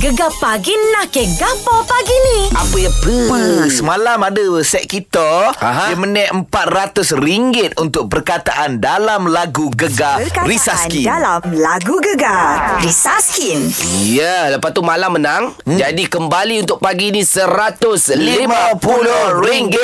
Gegar pagi nak ke gapo pagi ni? Apa ya Apa? apa? Semalam ada set kita Aha. Dia menaik RM400 untuk perkataan dalam lagu Gegar Perkataan Risaski dalam lagu Gegar Risaskin. Ya, lepas tu malam menang. Hmm? Jadi kembali untuk pagi ni RM150. RM50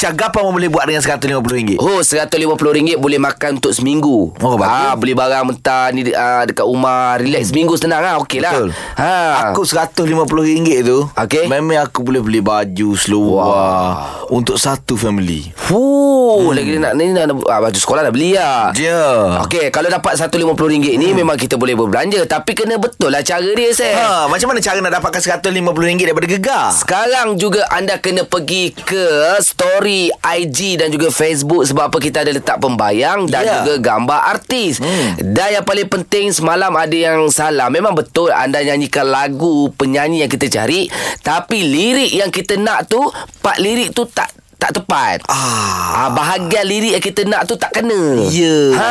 Syah, apa yang boleh buat dengan RM150? Oh, RM150 boleh makan untuk seminggu. Oh, bagus. Ah, beli barang mentah ni uh, dekat rumah. Relax seminggu senang lah. Okey lah. Betul Ha. Aku RM150 tu Okey. Memang aku boleh beli baju seluar Untuk satu family Fuh, hmm. lagi nak ni nak ah, baju sekolah dah beli lah. Ya Okey, kalau dapat RM150 ni memang kita boleh berbelanja tapi kena betul lah cara dia. Ha, macam mana cara nak dapatkan RM150 daripada Gegar? Sekarang juga anda kena pergi ke story IG dan juga Facebook sebab apa kita ada letak pembayang dan Ya. juga gambar artis. Hmm. Dan yang paling penting semalam ada yang salah. Memang betul anda nyanyikan lagu penyanyi yang kita cari tapi lirik yang kita nak tu part lirik tu tak tak tepat. Ah. Ah, bahagian lirik yang kita nak tu tak kena. Ya Ha.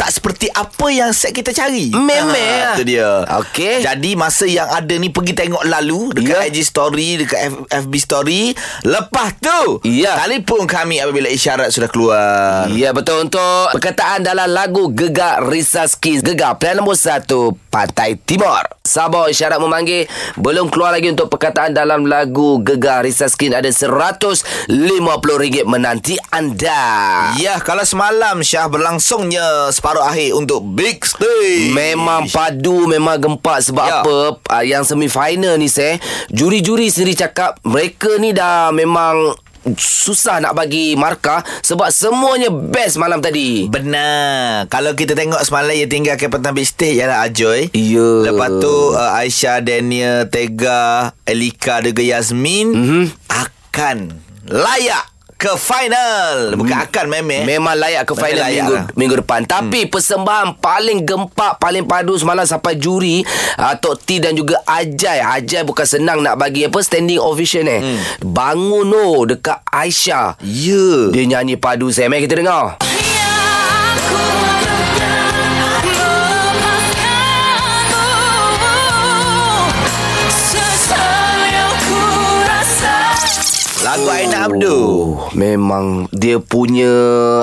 Tak seperti apa yang set kita cari Memang. ha, Itu dia Okey. Jadi masa yang ada ni Pergi tengok lalu Dekat Ya. IG story Dekat F- FB story Lepas tu Ya. Telefon kami Apabila isyarat sudah keluar Ya betul untuk perkataan dalam lagu Gegar Risaski Gegar plan nombor 1 Pantai Timur. Sabar isyarat memanggil Belum keluar lagi untuk perkataan dalam lagu Gegar. Risaski Ada RM150 menanti anda. Ya kalau semalam Syah berlangsungnya Separuh akhir Untuk Big Stage. Memang padu Memang gempak Sebab Ya. apa? Uh, Yang semifinal ni saya Juri-juri sendiri cakap Mereka ni dah memang Susah nak bagi markah Sebab semuanya best malam tadi Benar Kalau kita tengok semalam Yang tinggal Captain Big Stage Ialah Ajoy Ya. Lepas tu uh, Aisyah, Daniel, Tega Elika juga Yasmin Mhm. Akan Layak ke final Bukan akan memang Memang layak ke Memang final layak minggu lah. minggu depan. Tapi hmm. persembahan paling gempak, paling padu semalam sampai juri uh, Tok T dan juga Ajai. Ajai bukan senang nak bagi apa standing ovation eh. Hmm. Bangun oh dekat Aisyah. Ya Dia nyanyi padu saya. Mari kita dengar. Lagu Aina Abdul Oh, memang dia punya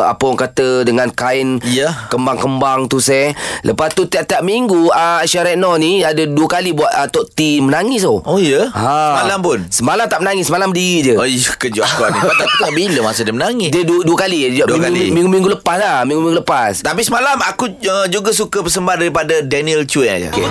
apa orang kata dengan kain Ya. kembang-kembang tu saya. Lepas tu tiap-tiap minggu uh, Aisyah Retno ni ada dua kali buat uh, Tok T menangis tu. Oh ya Ha. Semalam pun Semalam tak menangis Semalam diri je Oh iya kejut aku ni Kau tak tahu bila masa dia menangis Dia dua, dua kali Dua minggu, kali. Minggu-minggu lepas lah Minggu-minggu lepas Tapi semalam aku uh, juga suka persembahan daripada Daniel Chue aja. Okay.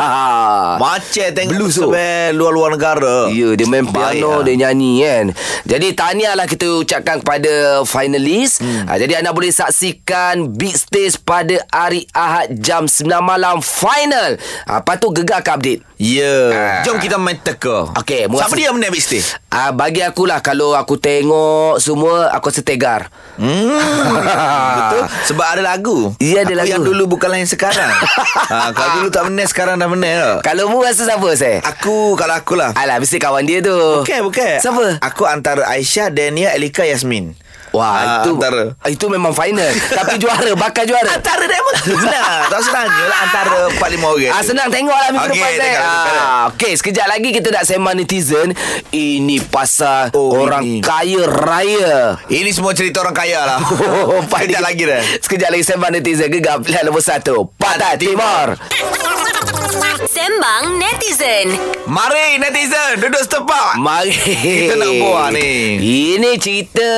macam tengok Blues tu. luar-luar negara. Ya dia main Baik piano lah. Dia nyanyi kan Jadi tahniah lah kita ucapkan kepada finalis hmm. ha, Jadi anda boleh saksikan Big Stage pada hari Ahad jam 9 malam final ha, tu gegar ke update Ya. Ah. Jom kita main teka. Okey, Siapa mula- dia yang menang big stage? Ah bagi aku lah kalau aku tengok semua aku rasa tegar. Hmm, betul. Sebab ada lagu. Ya, ada Aku lagu. yang dulu bukanlah yang sekarang. ha, kalau dulu tak menang, sekarang dah menang tak? Kalau mu rasa siapa saya? Aku, kalau akulah. Alah mesti kawan dia tu. Bukan, bukan. Siapa? Aku antara Aisyah, Dania, Elika, Yasmin. Wah, Ah, itu antara. itu memang final. Tapi juara, bakal juara. Antara dia pun Benar Tak senangnya lah Antara 4-5 orang Ah senang tengok lah minggu Okey, depan tengok. Ah, Okey, sekejap lagi kita nak sembang netizen. Ini pasal Oh, orang ini. kaya raya. Ini semua cerita orang kaya lah Oh, Sekejap lagi dah Sekejap lagi sembang netizen gegar pilihan nombor satu. Pantai Timur. Sembang netizen. Mari netizen Duduk setepak Mari Kita nak buat ni. Ini cerita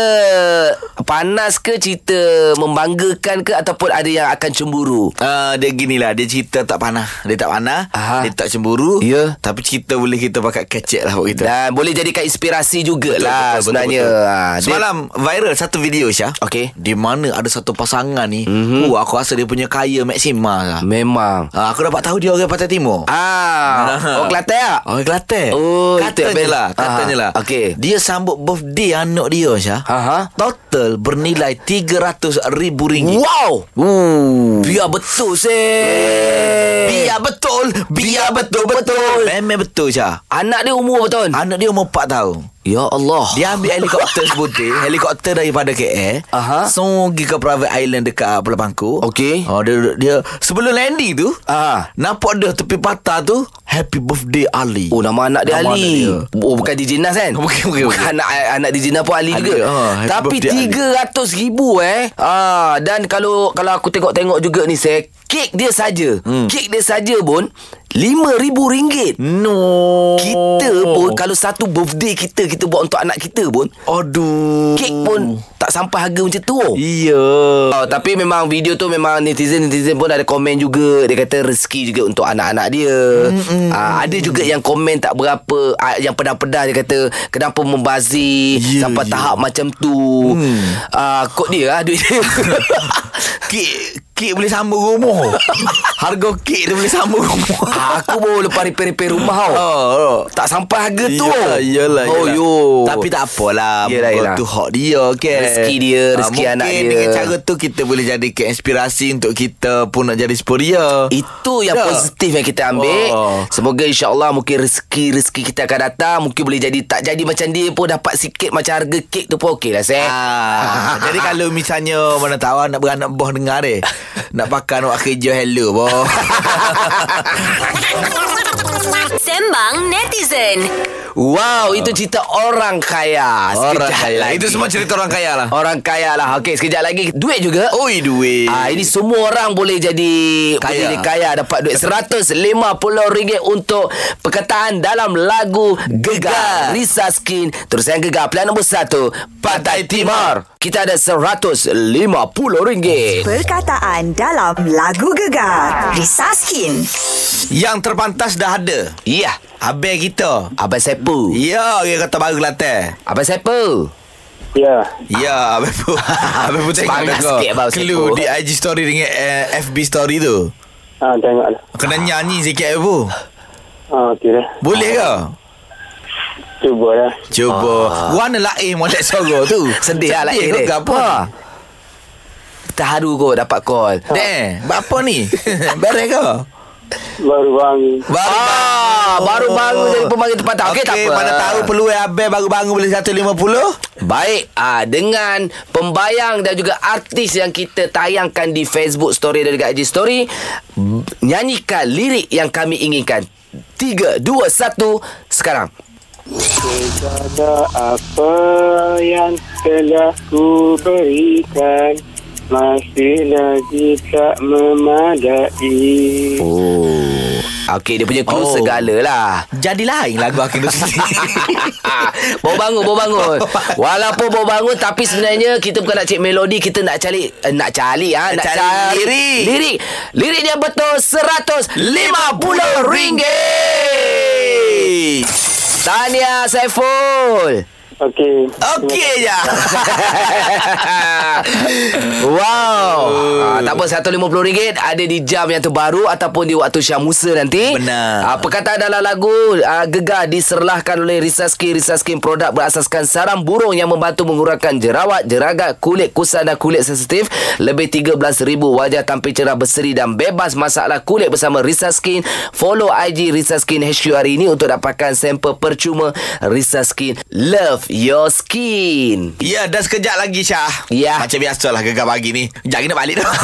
Panas ke cerita Membanggakan ke Ataupun ada yang akan cemburu Uh, dia gini lah Dia cerita tak panah Dia tak panah Aha. Dia tak cemburu Ya. Tapi cerita boleh kita pakai kecek lah buat kita Dan boleh jadikan inspirasi jugalah betul, Sebenarnya betul. Ah, dia- Semalam viral satu video Syah Okey. Di mana ada satu pasangan ni mm-hmm. uh, Aku rasa dia punya kaya maksima lah. Memang uh, Aku dapat tahu dia orang Pantai Timur Ah, oh Kelantan tak? Oh Kelantan. Oh, itu Katanya. best. lah Katanya Aha, lah. okey. Dia sambut birthday anak dia Syah. Aha. Total bernilai RM300,000 Wow. Uh. Biar betul seh. Biar betul. Biar betul-betul Memang betul Syah. Anak dia umur berapa tahun? Anak dia umur 4 tahun Ya Allah. Dia ambil helikopter seputih Helikopter daripada KL Aha. So pergi ke private island Dekat Pulau Bangku Okey. oh, dia, dia Sebelum landing tu Ah. Nampak dia tepi patah tu Happy birthday Ali Oh nama anak dia Nama Ali anak dia. Oh bukan DJ Nas kan Bukan, bukan, bukan. Anak anak DJ Nas pun Ali, Ali, juga ah, happy Tapi birthday 300 ribu eh ah, Dan kalau kalau aku tengok-tengok juga ni saya Kek dia saja hmm. Kek dia saja pun RM5,000 No. Kita pun Kalau satu birthday kita Kita buat untuk anak kita pun Aduh. Kek pun Tak sampai harga macam tu. Iya. Oh, tapi memang video tu memang netizen-netizen pun ada komen juga. Dia kata rezeki juga untuk anak-anak dia. Uh, Ada juga yang komen tak berapa uh, Yang pedas-pedas dia kata Kenapa membazir Ya, Sampai ya. tahap macam tu. Mm. uh, Kod dia lah duit dia. Kek Kek boleh sambung rumah Harga kek dia boleh sambung rumah Aku baru lepas repair-repair rumah tau Oh, Tak sampai harga tu Iyalah, iyalah, Oh iyalah. yo Tapi tak apalah Yelah, yelah. tu hak dia okay? Rezeki dia, rezeki anak mungkin dia. dengan cara tu Kita boleh jadikan inspirasi Untuk kita pun nak jadi sporia Itu yang Ya. positif yang kita ambil Oh. Semoga insyaAllah Mungkin rezeki-rezeki kita akan datang Mungkin boleh jadi Tak jadi macam dia pun Dapat sikit macam harga kek tu pun okey lah Seth Ah, jadi kalau misalnya mana tahu nak beranak boh dengar deh. Nak pakai nak kerja hello boh. Sembang netizen. Wow Itu cerita orang kaya orang Sekejap kaya. lagi. Itu semua cerita orang kaya lah. Orang kaya lah Okey sekejap lagi Duit juga Oi duit. Ah ini semua orang boleh jadi Kaya. boleh jadi kaya dapat duit RM150 untuk perkataan dalam lagu Gegar Risa Skin terus yang Gegar pilihan nombor 1 Pantai Timur. Kita ada RM150. Perkataan dalam lagu Gegar. Risa Skin. Yang terpantas dah ada. Ya, Habis kita. Abang Sepu. Ya, dia kata baru Kelantan. Abang Sepu. Ya, Ya, Abang Pu. Abang Pu tengok Semangat kau. sikit, Abang Clue di IG story dengan uh, FB story tu. ha, tengoklah. Kena nyanyi sikit Abang Pu. Ha, okey dah. Boleh ke? Cuba lah. Cuba. Warna lain molek suara tu. Sedih lah Sedih lah ke apa? Terharu kot dapat call. Deh, buat apa ni? Beres ke? Baru bangun. Baru Ah, baru bangun jadi pemanggil tempatan. Okey, tak apa. Mana tahu perlu Abel baru bangun boleh 150? Baik, ah dengan pembayang dan juga artis yang kita tayangkan di Facebook story dan juga IG story, nyanyikan lirik yang kami inginkan. 3 2 1 sekarang. Kepada apa yang telah ku berikan Masih lagi tak memadai Oh. Okey, dia punya clue Oh. segala lah. Jadi lain lagu Hakim Rosidi. bawa bangun, bawa bangun. Walaupun bawa bangun tapi sebenarnya kita bukan nak cek melodi, kita nak cari eh, nak cari ah, nak Cari cari lirik. Lirik. Lirik dia betul RM150. Tahniah Saiful. Okey Okey je. wow. Ah, tak apa RM150 ada di jam yang terbaru ataupun di waktu Syah Musa nanti. Benar. Ah, perkataan dalam lagu ah, Gegar diserlahkan oleh Risa Skin. Risa Skin produk berasaskan sarang burung yang membantu mengurangkan jerawat, jeragat, kulit kusam dan kulit sensitif. Lebih 13,000 wajah tampil cerah berseri dan bebas masalah kulit bersama Risa Skin. Follow IG Risa Skin HQ hari ini untuk dapatkan sampel percuma Risa Skin. Your skin. Ya, dah sekejap lagi Syah. Ya. Macam biasalah gegar pagi ni. Jangan nak balik dah.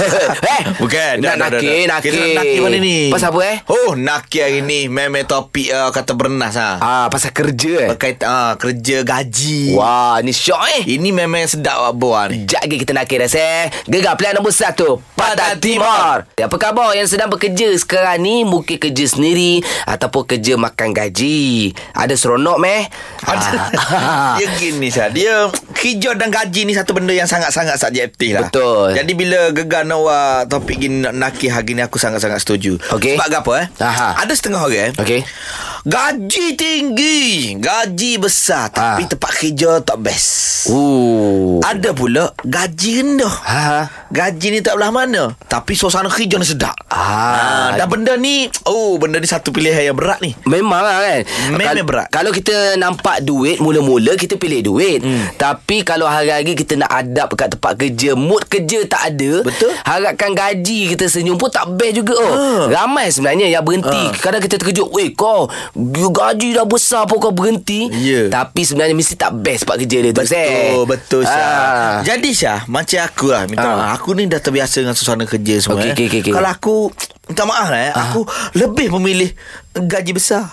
Eh, Bukan. nak nakir, nakir. Kita nak nakir mana ni? Pasal apa, eh? Oh, nakir hari ni. Memang topik uh, kata bernas ha. Ah, pasal kerja eh. Berkait uh, kerja gaji. Wah, ni syok eh. Ini memang sedap buah ni. Sekejap lagi kita nak kira saya. Gegar pilihan nombor satu. Pantai Timur. Apa khabar yang sedang bekerja sekarang ni? Mungkin kerja sendiri ataupun kerja makan gaji. Ada seronok meh? Ah. dia gini Syah Dia Kerja dan gaji ni Satu benda yang sangat-sangat Subjektif lah Betul. Jadi bila gegar Nawa Topik gini nak nakir hari ni Aku sangat-sangat setuju Okey. Sebab apa eh Aha. Ada setengah orang eh Okey. Gaji tinggi Gaji besar Tapi Ah. tempat kerja tak best Ooh. Ada pula Gaji rendah Ha. Gaji ni tak belah mana Tapi suasana kerja ni sedap Ah. Dan benda ni Oh benda ni satu pilihan yang berat ni Memang lah kan Memang Kal- berat. Kalau kita nampak duit Mula-mula kita pilih duit hmm. Tapi kalau hari-hari kita nak adap kat tempat kerja Mood kerja tak ada Betul. Harapkan gaji kita senyum pun tak best juga oh. Ha. Ramai sebenarnya yang berhenti Ha. Kadang kita terkejut Weh kau Gaji dah besar pun kau berhenti Ya. Tapi sebenarnya Mesti tak best Pak kerja dia tu. Betul, betul Syah. Ah. Jadi Syah, macam aku lah minta Ah. Aku ni dah terbiasa dengan suasana kerja semua. Okey, eh. okey, okey, okey. Kalau aku minta maaf lah eh, aku lebih memilih gaji besar.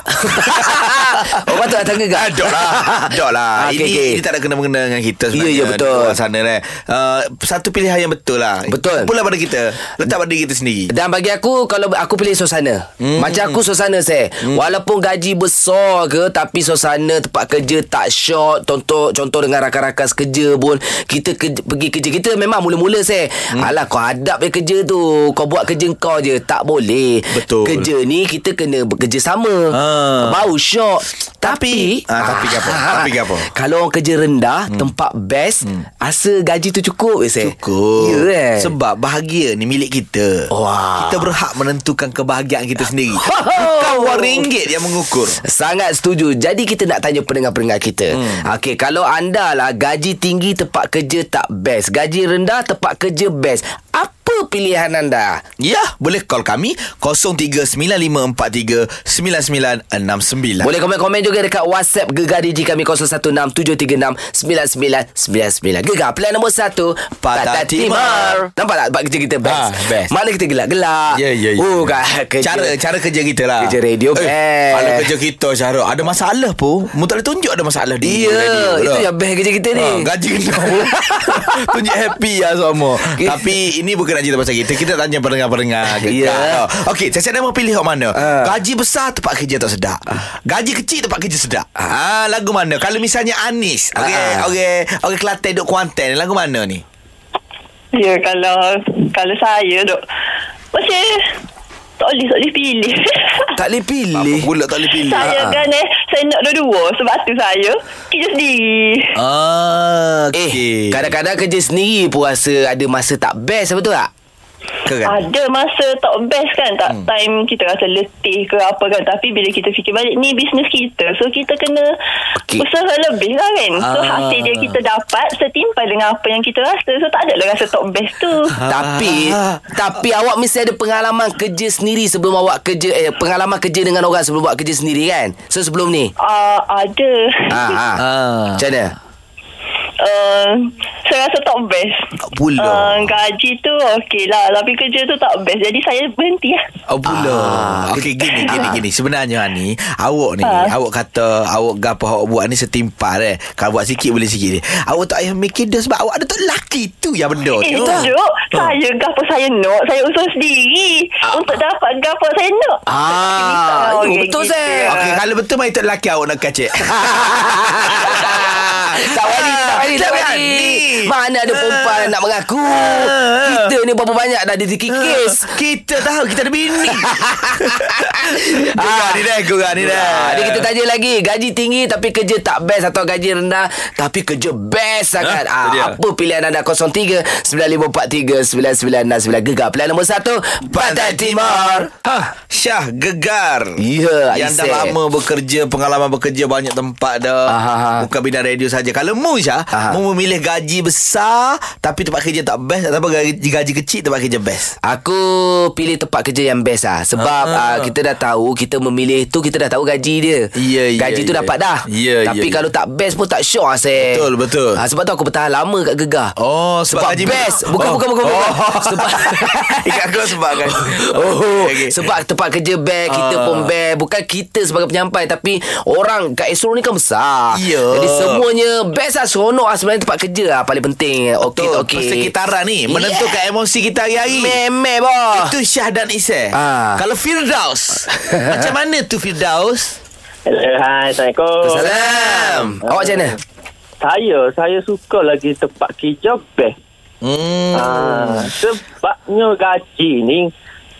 Oh patut datang ke Ah, Dok lah Dok lah Ah, ini, okey. ini tak ada kena-mengena dengan kita sebenarnya Ya, ya, betul. Di sana eh. uh, Satu pilihan yang betul lah Betul. Pula pada kita Letak pada diri kita sendiri Dan bagi aku Kalau aku pilih suasana hmm. Macam aku suasana saya hmm. Walaupun gaji besar ke Tapi suasana tempat kerja tak short Contoh contoh dengan rakan-rakan sekerja pun Kita kerja, pergi kerja Kita memang mula-mula saya hmm. Alah kau hadap je kerja tu Kau buat kerja kau je Tak boleh Betul. Kerja ni kita kena bekerja sama Ah. Bau syok Tapi Ah, tapi ke apa? Tapi ke apa? Kalau orang kerja rendah hmm. Tempat best hmm. Asa gaji tu cukup je saya Cukup Ya eh Sebab bahagia ni milik kita Wah. Kita berhak menentukan kebahagiaan kita sendiri Bukan wang ringgit yang mengukur Sangat setuju. Jadi kita nak tanya pendengar-pendengar kita. Hmm. Okey, kalau anda lah gaji tinggi tempat kerja tak best, gaji rendah tempat kerja best. Apa pilihan anda? Ya, boleh call kami 0395439969. Boleh komen-komen juga dekat WhatsApp Gegar Digi kami 0167369999. Gegar plan nombor 1 Patah Timur. Nampak tak tempat kerja kita best? Ah, best. Mana kita gelak-gelak. Ya, ya, ya. Oh, kan, kerja. Cara cara kerja kita lah Kerja radio eh, best. Kalau kerja kita Syarul Ada masalah pun Mu tak boleh tunjuk ada masalah di Ya, radio itu tak? yang best kerja kita ni. Ha, gaji kena pun Tunjuk happy lah semua Tapi ini bukan nak cerita pasal kita. Kita tanya pendengar-pendengar Ya. Okey, saya nak pilih hok mana? Ah. Gaji besar tempat kerja tak sedap. Gaji kecil tempat kerja sedap. Ah. Lagu mana? Kalau misalnya Anis. Okey, Ah. okey. Okey Kelantan duk Kuantan. Lagu mana ni? Ya kalau kalau saya dok macam tak boleh tak boleh pilih. Tak boleh pilih. Apa pula tak boleh pilih saya Ah. kan eh saya nak dua-dua sebab tu saya kerja sendiri. Ah, Eh, okey. kadang-kadang kerja sendiri pun rasa ada masa tak best, betul tak? Ke kan? Ada masa tak best kan tak hmm. time kita rasa letih ke apa kan tapi bila kita fikir balik ni bisnes kita so kita kena okay. usaha lebih lah kan so Ah. hasil dia kita dapat setimpal dengan apa yang kita rasa so tak ada lah rasa tak best tu Tapi Tapi awak mesti ada pengalaman kerja sendiri Sebelum awak kerja Eh pengalaman kerja dengan orang Sebelum buat kerja sendiri kan So sebelum ni uh, ada ah, ah. Ah. Macam mana uh, saya rasa tak best. Pula. uh, gaji tu okey lah. Tapi kerja tu tak best. Jadi saya berhenti lah. Oh pula. Ah, Okey gini gini ah. gini. Sebenarnya ni Awak ni Ah. Awak kata Awak gapo awak buat ni setimpal eh. Kalau buat sikit boleh sikit ni. Awak tak payah mikir dah Sebab awak ada tak laki tu yang benda Eh, tu Duk, saya gapo saya nak, saya usaha sendiri. Untuk dapat gapo saya nak. Ah, Okey, oh, betul, gitu. Zek. Okey kalau betul Mai tak laki awak nak kacik. Tak wani Tak wani Tak wani Mana ada perempuan nak mengaku? Kita ni berapa banyak dah dikikis Kita tahu Kita ada bini. Kurang ni dah Kurang ni dah Ah, Ni kita tanya lagi. Gaji tinggi Tapi kerja tak best Atau gaji rendah Tapi kerja best sangat. Ha, ah, dia. Apa pilihan anda? 03 9543 9969 Gegar. Pilihan nombor 1 Pantai Timur. Ha, Syah gegar. Ya Yang dah lama bekerja Pengalaman bekerja Banyak tempat dah. Aha, aha. Bukan bidang radio saja. Kalau Mu Syah Aha. Mu memilih gaji besar Tapi tempat kerja tak best Ataupun gaji, gaji kecil Tempat kerja best Aku pilih tempat kerja yang best lah Sebab Ah. uh, kita dah tahu Kita memilih tu Kita dah tahu gaji dia Ya, ya, Gaji tu ya. dapat dah Ya, Tapi ya, kalau tak best pun tak syok lah saya Betul, betul. Ah, Sebab tu aku bertahan lama kat Gegar Oh Sebab gaji best Bukan, oh. bukan, bukan, bukan. oh. Sebab Ingat aku sebab kan Oh, Okey. sebab tempat kerja best, kita Ah. pun best. Bukan kita sebagai penyampai tapi orang kat Esro ni kan besar. Ya. Jadi semuanya best lah seronok lah sebenarnya tempat kerja lah paling penting. Okey Betul okey. Persekitaran ni Menentukan emosi kita hari-hari Meme boh. Itu Syah dan Isai Ah. Kalau Firdaus Macam mana tu Firdaus Hello, hai, Assalamualaikum. Salam. Awak macam mana? Saya, saya suka lagi tempat kerja best. Hmm. Ah, sebabnya gaji ni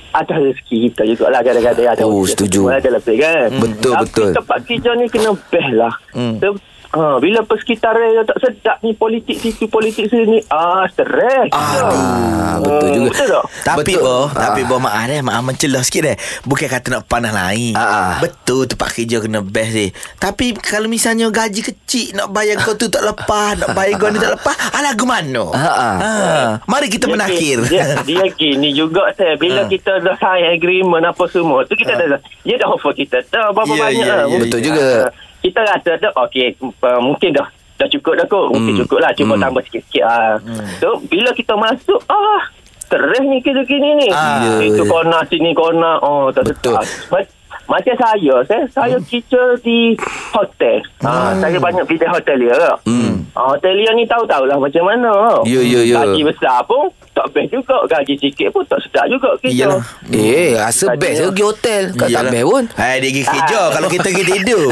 ada rezeki kita juga lah kadang-kadang ada Oh, setuju. Ada lebih kan Betul, Tapi betul. tempat kerja ni kena best lah Hmm. Se- Ha, bila persekitaran yang tak sedap ni politik situ politik sini ah stres. Aduh, betul juga. Betul tak? Tapi Betul. boh, Ah. tapi boh maaf eh, maaf mencelah sikit eh. Bukan kata nak panah lain. Ah, ah. Betul tempat kerja kena best eh. Tapi kalau misalnya gaji kecil nak bayar kau tu tak lepas, nak bayar kau ni tak lepas, alah ke mana? Ah, ah. Ah. Mari kita Dia menakhir. gini- Dia, dia gini juga saya bila Ha. kita dah sign agreement apa semua tu kita dah dia dah offer kita dah berapa Ya, banyak ya, ah. ya, Mungkin- Betul juga. ah, kita rasa dah okey uh, mungkin dah dah cukup dah kot mungkin Hmm. cukup lah cuba Hmm. tambah sikit-sikit ah. so bila kita masuk ah stres ni kerja gini ni Ah, itu ya. kona sini kona oh tak Betul. sedap. Ma- macam saya saya saya teacher di hotel ah, saya banyak pergi hotel dia Hmm. Ah, hotelier ni tahu-tahulah macam mana. Ya, ya, ya. Gaji besar pun tak best juga. Gaji sikit pun tak sedap juga kita. Iyalah. Eh, rasa Tadi best pergi hotel. Kau tak best pun. Hai, dia pergi kerja. Kalau kita pergi tidur.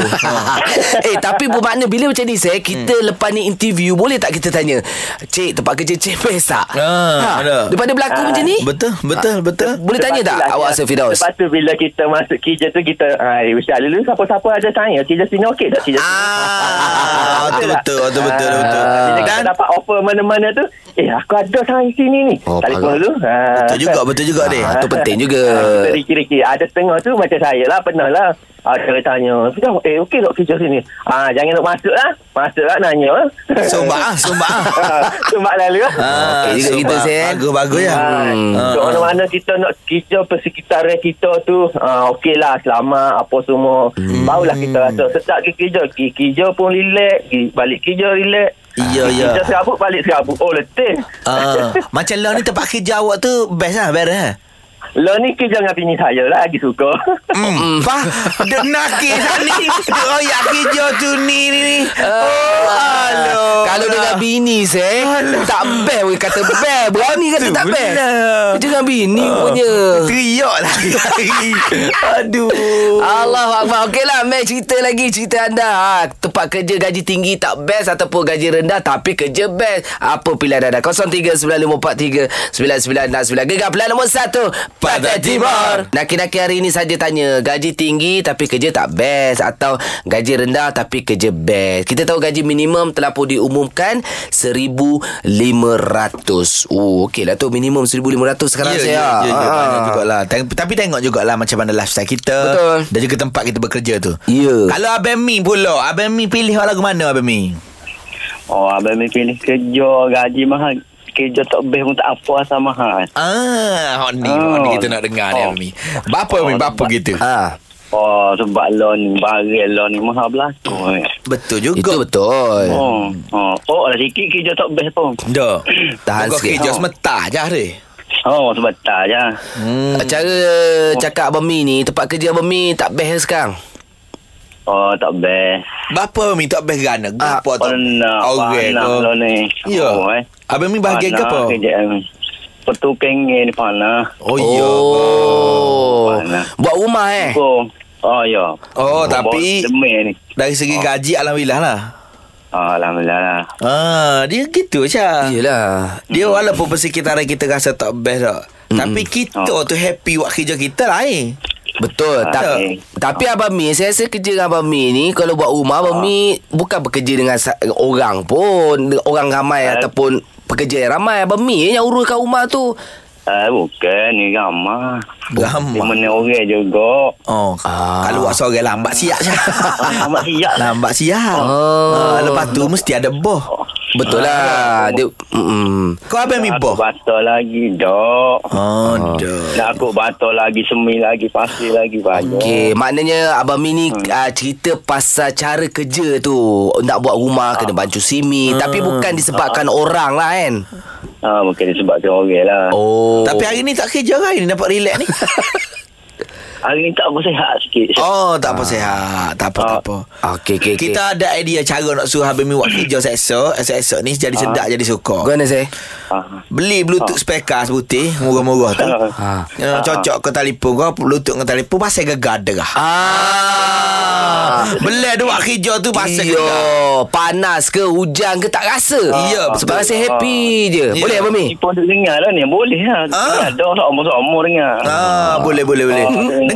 eh tapi bermakna bila macam ni saya kita hmm. lepas ni interview boleh tak kita tanya cik tempat kerja cik best tak Ah, ada. daripada berlaku Ah, macam ni betul, betul, betul. boleh tanya tak lah, awak. Sir Firdaus Lepas tu bila kita masuk kerja tu kita Hai Ustaz dulu siapa-siapa ada tanya Kerja sini okey tak kerja sini Ah, betul, betul, betul, betul, betul. Bila kita Dan dapat offer mana-mana tu Eh aku ada sign sini ni Oh, Telefon dulu Ah. betul juga, betul juga deh. Ah, tu penting juga. Ah, Kita kira-kira Ada setengah tu macam saya lah Pernah lah ada tanya Sudah eh okey tak kerja sini ah, Jangan nak masuk lah Masuk lah nanya Sumbak ah, sumbak ah. Sumbak lalu lah Ah, Okey juga kita. Sen. Bagus, bagus ya. Hmm. Ah, So, mana-mana kita nak kerja persekitaran kita tu uh, okey lah selamat apa semua Hmm. barulah kita rasa sedap pergi kerja kerja pun relax balik kerja relax Iya, Pergi ya. kerja serabut balik serabut oh letih Ah, macam lah ni tempat kerja awak tu best lah, beres eh. Lo ni kerja dengan bini saya lah lagi suka. Hmm, Fah, dia nakis ni. Dia royak kerja tu ni ni ni. Oh, alo. Kalau dengan bini saya Tak best. Pun kata best. Berani kata tak best. Dia dengan bini Ah. punya Teriak lagi. Aduh. Allah Akbar. Okey lah Mel cerita lagi. Cerita anda. Ha, Tempat kerja gaji tinggi Tak best Ataupun gaji rendah Tapi kerja best. Apa pilihan anda? 0395439969 Gegar pilihan nombor 1 Pantai Timur Naki-naki hari ini saja tanya Gaji tinggi Tapi kerja tak best Atau gaji rendah Tapi kerja best Kita tahu gaji minimum Telah pun diumumkan RM1,500 Oh okey lah tu Minimum RM1,500 sekarang Ya, saya ya, ya, ya, Ah. banyak jugalah. Tapi tengok jugalah macam mana lifestyle kita Betul. dan juga tempat kita bekerja tu. Ya. Kalau Abang Mi pula, Abang Mi pilih lagu mana Abang Mi? Oh, abang ni pilih kerja gaji mahal. Kerja tak best pun tak apa asal mahal. Ah, hot ni, Oh. hot ni kita nak dengar ni Oh. Abang Mi. Bapa Mi, bapa gitu. Ah, Oh, sebab loan ni, barang loan ni mahal belakang. Betul juga. Itu betul. Oh, oh, oh lah sikit kerja tak best pun. Dah. Tahan Kau sikit. kerja sementara je hari. Oh, sebentar je. Hmm. Cara cakap Abang Mi ni Tempat kerja Abang Mi Tak best sekarang Oh, tak best. Bapa Mi tak best gana. Ah, Apa tak? Orang panas kau. lo ni. Ya. Oh, eh. Abang Mi bahagian ke apa? Kerja ni. Petukang ni panas. Oh, ya. Oh Mana? Buat rumah eh Oh, oh ya. Oh, tapi- Demi ni. Dari segi gaji Alhamdulillah lah. Oh, Alhamdulillah lah. Ah, dia gitu je. Yelah Dia walaupun persekitaran kita rasa tak best tak. Tapi kita Oh. tu happy buat kerja kita lah eh. Betul Ah, Ta- okey. Tapi Abang Mi Saya rasa kerja dengan Abang Mi ni Kalau buat rumah Abang Mi Bukan bekerja dengan Orang pun Orang ramai Ah. Ataupun Pekerja yang ramai Abang Mi yang uruskan rumah tu Ah, bukan ni ramah. Di Ramah. mana orang juga. Oh, Ah. kalau buat seorang lambat siap je. Ah, Lambat siap lambat siap. Oh. Ah, lepas tu mesti ada boh. Betul lah Dia mm, Kau apa mi boh? batal lagi, dok. Oh, dah. Nak aku batal lagi, semi lagi, pasir lagi, banyak. Okey, maknanya Abang Mi ni Hmm. uh, cerita pasal cara kerja tu. Nak buat rumah kena bancu simi. Hmm. Tapi bukan disebabkan orang lah kan. Ah, mungkin disebabkan orang lah. Oh. Tapi hari ni tak kerja kan? Hari ni dapat relax ni. Hari ni tak bersihat sikit. Oh, tak apa sehat. Tak apa, tak apa. Okey, okey. Kita ada idea cara nak suruh Habib Mi buat kerja esok. Esok ni jadi sedap, jadi suka. Gimana saya? Ah. Beli bluetooth speaker seputih Murah-murah tu Ha. Ya, cocok ke telefon kau Bluetooth dengan telefon Pasal gegar derah Ah. Belah dia buat kerja tu Pasal gegar panas ke hujan ke tak rasa. Ya, betul. Sebab rasa happy je. Ya. Boleh Abang Mi? Duk dengar lah ni. Boleh lah. Ah. Ada sama-sama dengar. Ah, boleh boleh boleh.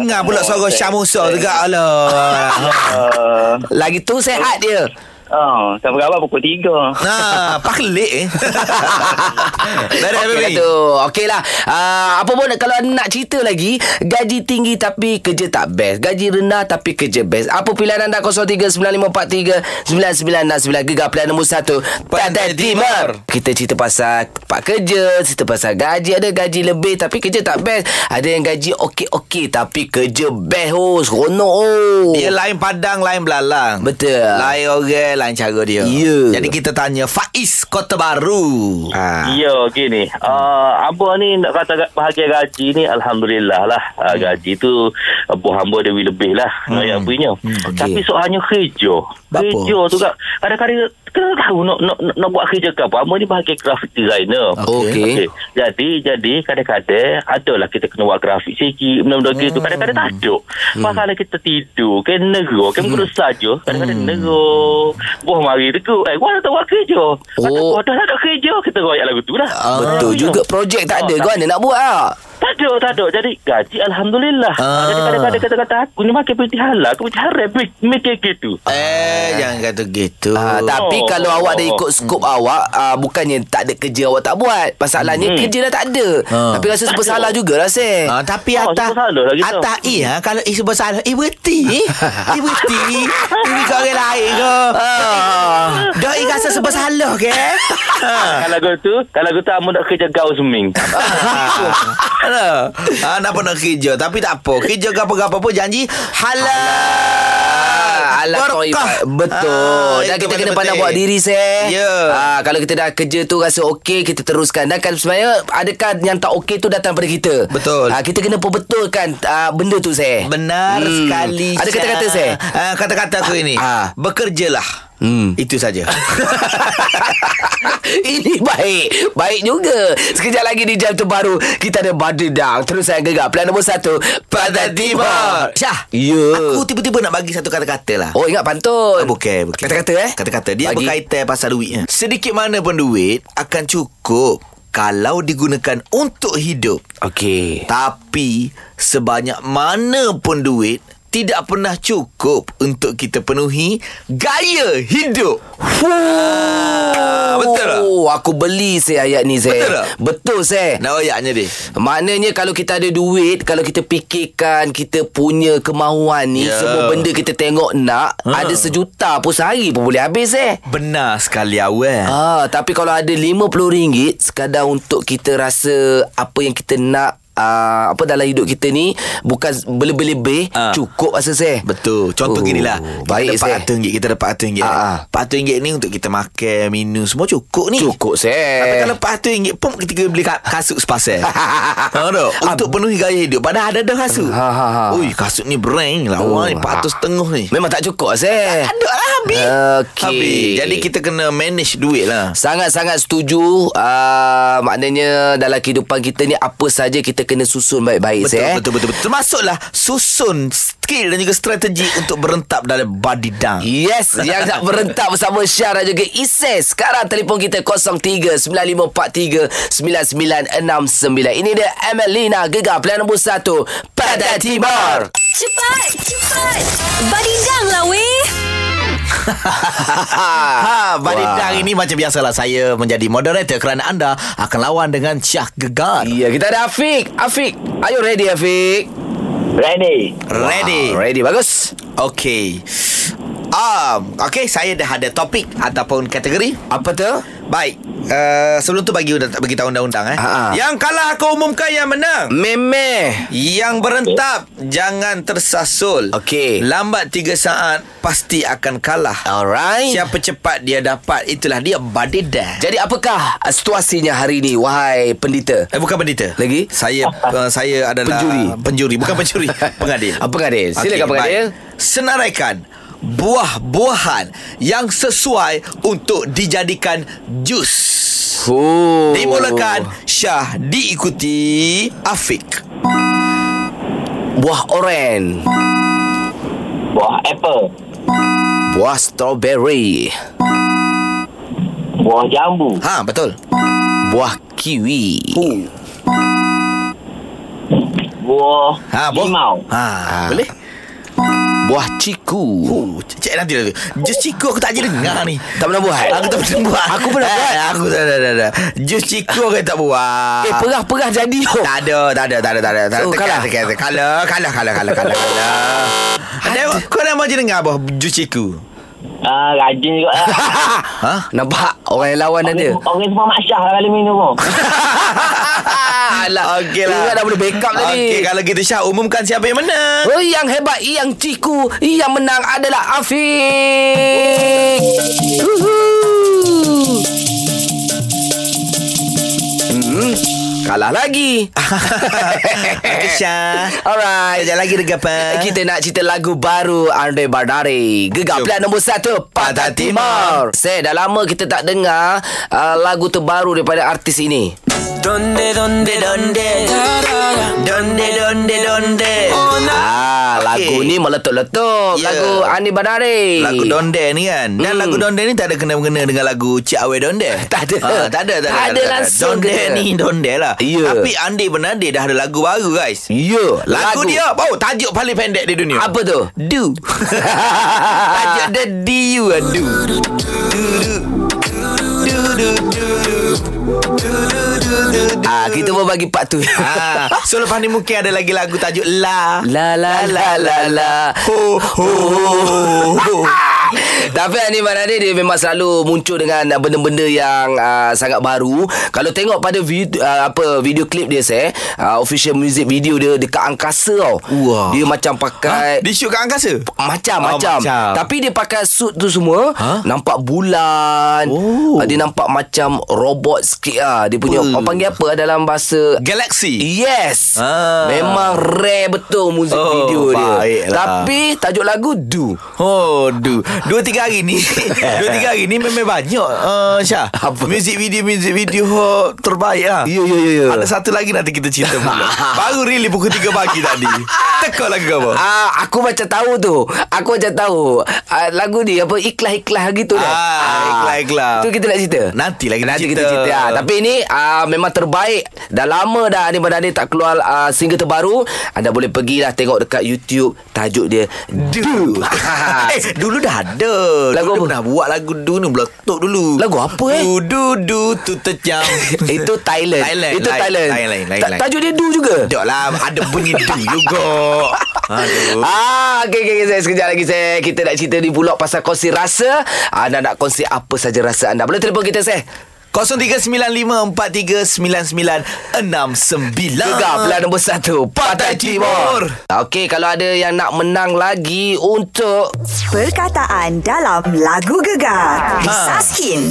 Oh, Dengar pula suara Syah Musa juga. Alah. Ah, Lagi tu sehat dia. Oh, sampai kawan pukul 3. Nah, paklik eh. Okey lah tu. Okey lah. Uh, Apa pun kalau nak cerita lagi Gaji tinggi tapi kerja tak best Gaji rendah tapi kerja best Apa pilihan anda? 0395439969 Gegar pilihan nombor 1 Pantai Timur. Kita cerita pasal Tempat kerja Cerita pasal gaji. Ada gaji lebih Tapi kerja tak best. Ada yang gaji okey-okey Tapi kerja best. Oh Seronok oh. Dia lain padang, lain belalang. Betul. Lain orang, lain cara dia. Ya. Jadi kita tanya Faiz Kota Baru. Ah. Ya, gini. Uh, abah ni nak kata ga- bahagia gaji ni, Alhamdulillah lah. Uh, gaji tu, buah hamba dia lebih lah. Hmm. Punya. Okey. Tapi soalnya kerja. Kerja tu kak. Kadang-kadang, kena tahu nak, nak, nak, nak buat kerja ke apa. Abah ni bahagia grafik designer. Okey. Okey. Jadi, jadi kadang-kadang adalah kita kena buat grafik sikit. Benda-benda gitu. Kadang-kadang tak ada. Masalah kita tidur. Kan negara. Kan hmm. saja. Kadang-kadang negara. Buah mari tegur. Eh, gua nak buat kerja. Kata, Oh. oh, dah tak ada kerja. Kita royak lagu tu lah. Betul juga Projek tak ada Oh, Kau mana nak buat ah? Tak ada, tak ada. Jadi gaji Alhamdulillah. Ah. Ah. Jadi kadang-kadang kata-kata aku ni makin putih halal. Aku putih haram. Mikir gitu. Eh, jangan kata gitu. Ah, tapi Oh. kalau awak dah ikut skop awak uh, Bukannya tak ada kerja awak tak buat Masalahnya Hmm. kerja dah tak ada Ah. Tapi rasa serba salah juga rasa Ah, tapi Oh, atas lah atas i ha kalau i serba salah i berti i berti i kau orang lain ke ah. dah i rasa serba salah ke Kalau gitu, kalau gitu amu nak kerja gaul seming. Alah. Ah, nak pun nak kerja. Tapi tak apa. Kerja apa-apa pun janji Halal. Kau Berkah. Betul. Ah, Dan kita kena pandang buat diri seh. Ya. ah, Kalau kita dah kerja tu Rasa okey Kita teruskan. Dan kan sebenarnya Adakah yang tak okey tu Datang pada kita? Betul. ah, Kita kena perbetulkan ah, Benda tu seh. Benar Hmm. sekali Ada kata-kata seh? Ah, Kata-kata aku ini. Ah. Bekerjalah Hmm. Itu saja. Ini baik. Baik juga. Sekejap lagi di jam terbaru Kita ada Badidang Terus saya gegar. Plan nombor satu. Pantai Timur. Syah. Ya. Aku tiba-tiba nak bagi satu kata-kata lah. Oh ingat pantun. Ah, Bukan, bukan. Kata-kata eh? Kata-kata. Dia Bagi. berkaitan pasal duit Sedikit mana pun duit Akan cukup Kalau digunakan untuk hidup. Okey. Tapi Sebanyak mana pun duit tidak pernah cukup untuk kita penuhi gaya hidup. Ah, betul tak? Oh, aku beli saya ayat ni saya. Betul tak? Betul saya. Nak ayatnya dia. Maknanya kalau kita ada duit, kalau kita fikirkan kita punya kemahuan ni, Ya. semua benda kita tengok nak, Ha. ada sejuta pun sehari pun boleh habis eh. Benar sekali awal. Ah, tapi kalau ada RM50 sekadar untuk kita rasa apa yang kita nak Uh, apa dalam hidup kita ni bukan berlebih-lebih Ah. cukup rasa saya Betul Contoh Oh, gini lah Kita baik, dapat Seh. RM100 Kita dapat RM100 Ah, ah. RM100 ni untuk kita makan Minum Semua cukup ni cukup saya Tapi kalau RM400 pun kita beli ka- kasut sepasal. ha tak? Untuk penuhi gaya hidup. Padahal ada dah kasut. Ha, ha, ha. Ui, kasut ni brand lawa ni Oh, 400 setengah ni. memang tak cukup saya Ada lah habis. Okey. Habis. Jadi kita kena manage duit lah. Sangat-sangat setuju uh, Maknanya dalam kehidupan kita ni Apa saja kita kena susun baik-baik Betul, saya. betul, betul, betul. Termasuklah susun skill dan juga strategi untuk berentap dalam body dunk. Yes Yang nak berentap bersama Syah dan juga Ises Sekarang telefon kita 03-9543-9969 Ini dia Emelina Gegar Pilihan nombor 1 Pada Timur Cepat, cepat. Badidang lah weh. Ha, Wah. dunk ini macam biasalah saya menjadi moderator kerana anda akan lawan dengan Syah Gegar. Ya kita ada Afiq Afiq Are you ready Afiq? Ready. Ready? Ah, Ready bagus Okey. Um, okey, saya dah ada topik ataupun kategori. Apa tu? Baik. Uh, sebelum tu bagi bagi tahu undang-undang eh. Ha-ha. Yang kalah aku umumkan yang menang. Memeh Yang berentap jangan tersasul. Okey. Lambat 3 saat pasti akan kalah. Alright Siapa cepat dia dapat itulah dia body. Jadi apakah situasinya hari ini Wahai pendita Eh bukan pendeta. Lagi? Saya uh, saya adalah Penjuri. Penjuri bukan pencuri, pengadil. Ah, pengadil. Silakan, Okey, pengadil. baik. Senaraikan buah-buahan yang sesuai untuk dijadikan jus. Oh. Dimulakan Syah diikuti Afiq. Buah oren Buah apple. Buah strawberry Buah jambu. Ha betul. Buah kiwi Buah Ha buah. limau. Ha, boleh. Buah ciku. Oh, cek nanti lah tu. Jus ciku aku tak je dengar ni. Tak pernah buat? Aku tak pernah buat. Aku pernah eh, buat. Aku tak ada, tak ada. Jus ciku aku tak buat. Eh, perah-perah jadi. oh. Tak ada, tak ada, tak ada, tak ada. Tak Oh, tekan, kalah. tekan, tekan. Kalah, kalah, kalah, kalah, kalah, kalah. Ada, kau nak je dengar apa? Jus ciku. Ah, rajin juga lah. Ha? Nampak orang yang lawan ada. Orang semua maksyah lah kalau minum tu. Alah. Okey lah. Ingat dah boleh backup tadi. Okey, kalau gitu Syah, umumkan siapa yang menang. Oh, yang hebat, yang ciku, yang menang adalah Afiq. Uhu. Kalah lagi. Okey, Syah. Alright. Sekejap lagi apa? Kita nak cerita lagu baru Andre Bardari Gegar Jom. pilihan nombor satu Pantai Timur. Saya dah lama kita tak dengar uh, Lagu terbaru daripada artis ini Donde, donde, donde. Donde, donde, donde. Ah, Lagu Okey. ni meletup-letup Ya. Lagu Andre Bardari Lagu Donde ni kan Dan Hmm. lagu Donde ni tak ada kena-mengena dengan lagu Cik Awe Donde Tak ada. Ah, Tak ada Tak ada, Tak ada langsung Donde ni Donde lah Ya. Tapi Andi Bernade dah ada lagu baru guys. Ya Lagu, dia Oh tajuk paling pendek di dunia. Apa tu? Do Tajuk dia D-U lah Do Do Do Do Do Do Ah, kita pun bagi part tu Ah, so lepas ni mungkin ada lagi lagu tajuk La. La la la la la. Ho ho ho Tapi Ani Manade dia memang selalu muncul dengan benda-benda yang uh, sangat baru. Kalau tengok pada video uh, apa video klip dia saya, uh, official music video dia dekat angkasa tau. Wah. Dia macam pakai Di shoot kat angkasa macam Oh, macam. macam. Tapi dia pakai suit tu semua Ha? nampak bulan. Oh. Dia nampak macam robot sikit ah. Dia punya orang panggil apa dalam bahasa Galaxy Yes Ah. Memang rare betul muzik Oh, video dia baiklah. Tapi tajuk lagu Do Oh, du. Dua tiga hari ni Dua tiga hari ni memang banyak uh, Syah Apa? Music video Music video terbaik lah Ya, ya, ya, ya. Ada satu lagi nanti kita cerita pula Baru really pukul 3 pagi tadi Teka lagu apa Ah, aku macam tahu tu. Aku macam tahu. Ah, lagu ni apa ikhlas-ikhlas gitu dah. Ah, ikhlas-ikhlas. Tu kita nak cerita. Nanti lagi Nanti cerita. kita cerita. Ah, tapi ini ah, memang terbaik. Dah lama dah Adi Badani tak keluar ah, single terbaru. Anda boleh pergi lah tengok dekat YouTube. Tajuk dia Do. eh, dulu dah ada Lagu dulu apa? pernah buat lagu du ni Meletup dulu Lagu apa, eh? Du du du tu terjam Itu Thailand. Thailand, Itu lain, Thailand. lain, lain, lain, Ta- lain. Tajuk dia Do juga. Tak lah Ada bunyi du juga Aduh Ah, okay, okay, okay, saya sekejap lagi saya kita nak cerita ni pula pasal kongsi rasa. Anda nak kongsi apa saja rasa anda. Boleh telefon kita saya. 0395439969 Gegar pilihan nombor satu Pantai Timur Okey kalau ada yang nak menang lagi Untuk Perkataan dalam lagu Gegar. Risaskin.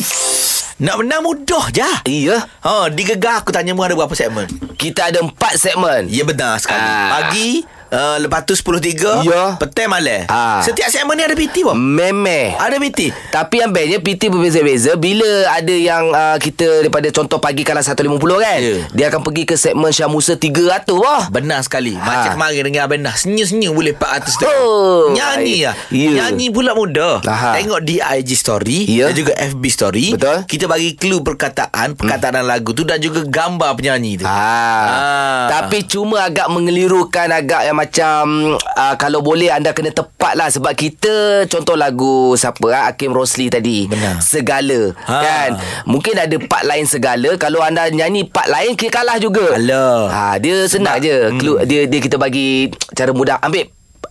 Nak menang mudah je Iya Ha, di Gegar aku tanya mu ada berapa segmen? Kita ada empat segmen Ya benar sekali Ah. Pagi uh, Lepas tu 10.3 Ya. Petang malam Ah. Setiap segmen ni ada PT pun Memeh Ada PT Tapi yang bestnya PT berbeza-beza Bila ada yang uh, kita Daripada contoh pagi kalah 150 kan Ya. Dia akan pergi ke segmen Syah Musa 300 wah Benar sekali Ha. Macam kemarin dengan Abang Nah Senyum-senyum boleh 400 dah Oh, Nyanyi lah Ya. Nyanyi pula mudah Aha. Tengok di IG story Ya. Dan juga FB story Betul. Kita bagi clue perkataan Perkataan dalam lagu tu Dan juga gambar penyanyi tu Ah. Ah. Tapi cuma agak mengelirukan agak yang macam uh, kalau boleh anda kena tepat lah sebab kita contoh lagu siapa ah, Hakim Rosli tadi Benar. segala Ha. kan mungkin ada part lain segala kalau anda nyanyi part lain kita kalah juga Alah. ha, dia senang je Hmm. Dia dia kita bagi cara mudah ambil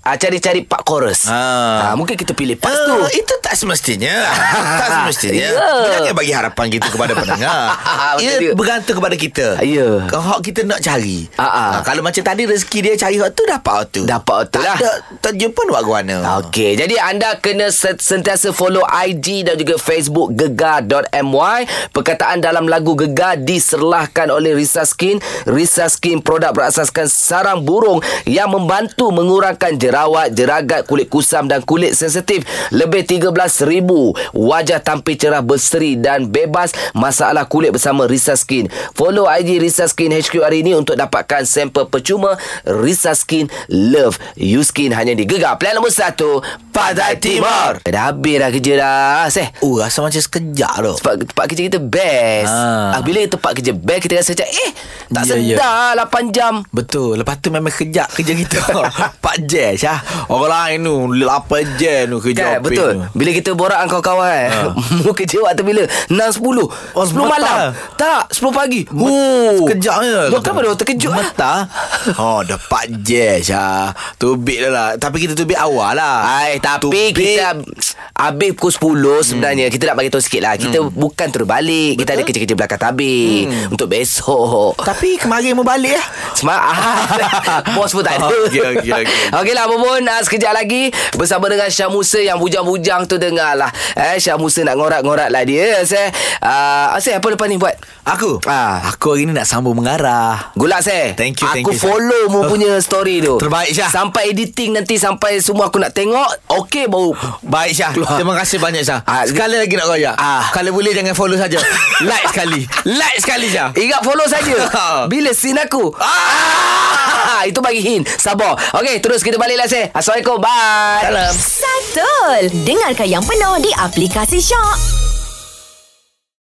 uh, cari-cari part chorus Ha. ha, mungkin kita pilih part Ah, tu Itu tak semestinya Tak semestinya Ya. Jangan bagi harapan kita kepada pendengar Ia bergantung kepada kita Ya. Kalau hak kita nak cari Ah, ah. Ah, Kalau macam tadi rezeki dia cari hak tu Dapat hak tu Dapat hak tu tak lah. Tak jumpa buat guana Okey, jadi anda kena se- sentiasa follow IG dan juga Facebook gegar.my. Perkataan dalam lagu Gegar diserlahkan oleh Risa Skin. Risa Skin produk berasaskan sarang burung yang membantu mengurangkan jerawat, jeragat, kulit kusam dan kulit sensitif. Lebih 13,000 wajah tampil cerah berseri dan bebas masalah kulit bersama Risa Skin. Follow IG Risa Skin HQ hari ini untuk dapatkan sampel percuma Risa Skin Love You Skin hanya di Gegar. Pilihan nombor satu, Pantai Timur. Dah habis dah kerja dah. Seh. Oh rasa macam sekejap tu Tempat, tempat kerja kita best. Ah. Ah. bila tempat kerja best, kita rasa macam, eh, tak Ya, ya. sedar 8 jam. Betul Lepas tu memang kejap kerja kita 4 jam Syah Orang lain tu 8 jam tu kerja Kan, betul. tu. Bila kita borak dengan kawan-kawan kan, mu kerja waktu bila? 6 10. Oh, 10 petang. malam. Tak, 10 pagi. Oh. Sekejap je Kau kenapa dia terkejut lah? Mata Oh 4 jam Syah Tubik dah lah Tapi kita tubik awal lah Ai, tapi Tubik- kita habis pukul 10 sebenarnya. Kita nak bagi tahu sikit lah. Kita bukan terus balik. Kita ada kerja-kerja belakang tabir. Untuk besok. Tapi kemarin mau balik lah Semangat Bos pun tak ada Okey, okey, okey. Okey lah Apa pun uh, Sekejap lagi Bersama dengan Syah Musa Yang bujang-bujang tu dengar lah eh, Syah Musa nak ngorak-ngorak lah dia Saya uh, Saya apa lepas ni buat? Aku? Ah. Aku hari ni nak sambung mengarah. Gulak saya Thank you, thank Aku you, follow mu punya story tu. Terbaik, Syah. Sampai editing nanti Sampai semua aku nak tengok Okey baru Baik Syah. Terima kasih banyak Syah. Ah, Sekali lagi nak royak. Ah. Kalau boleh jangan follow saja. Like sekali. Like sekali Syah. Ingat follow saja. Bila scene aku? Ah! Itu bagi hint. Sabar. Okey terus kita balik lah saya Assalamualaikum Bye Salam Settle. Dengarkan yang penuh di aplikasi Shock.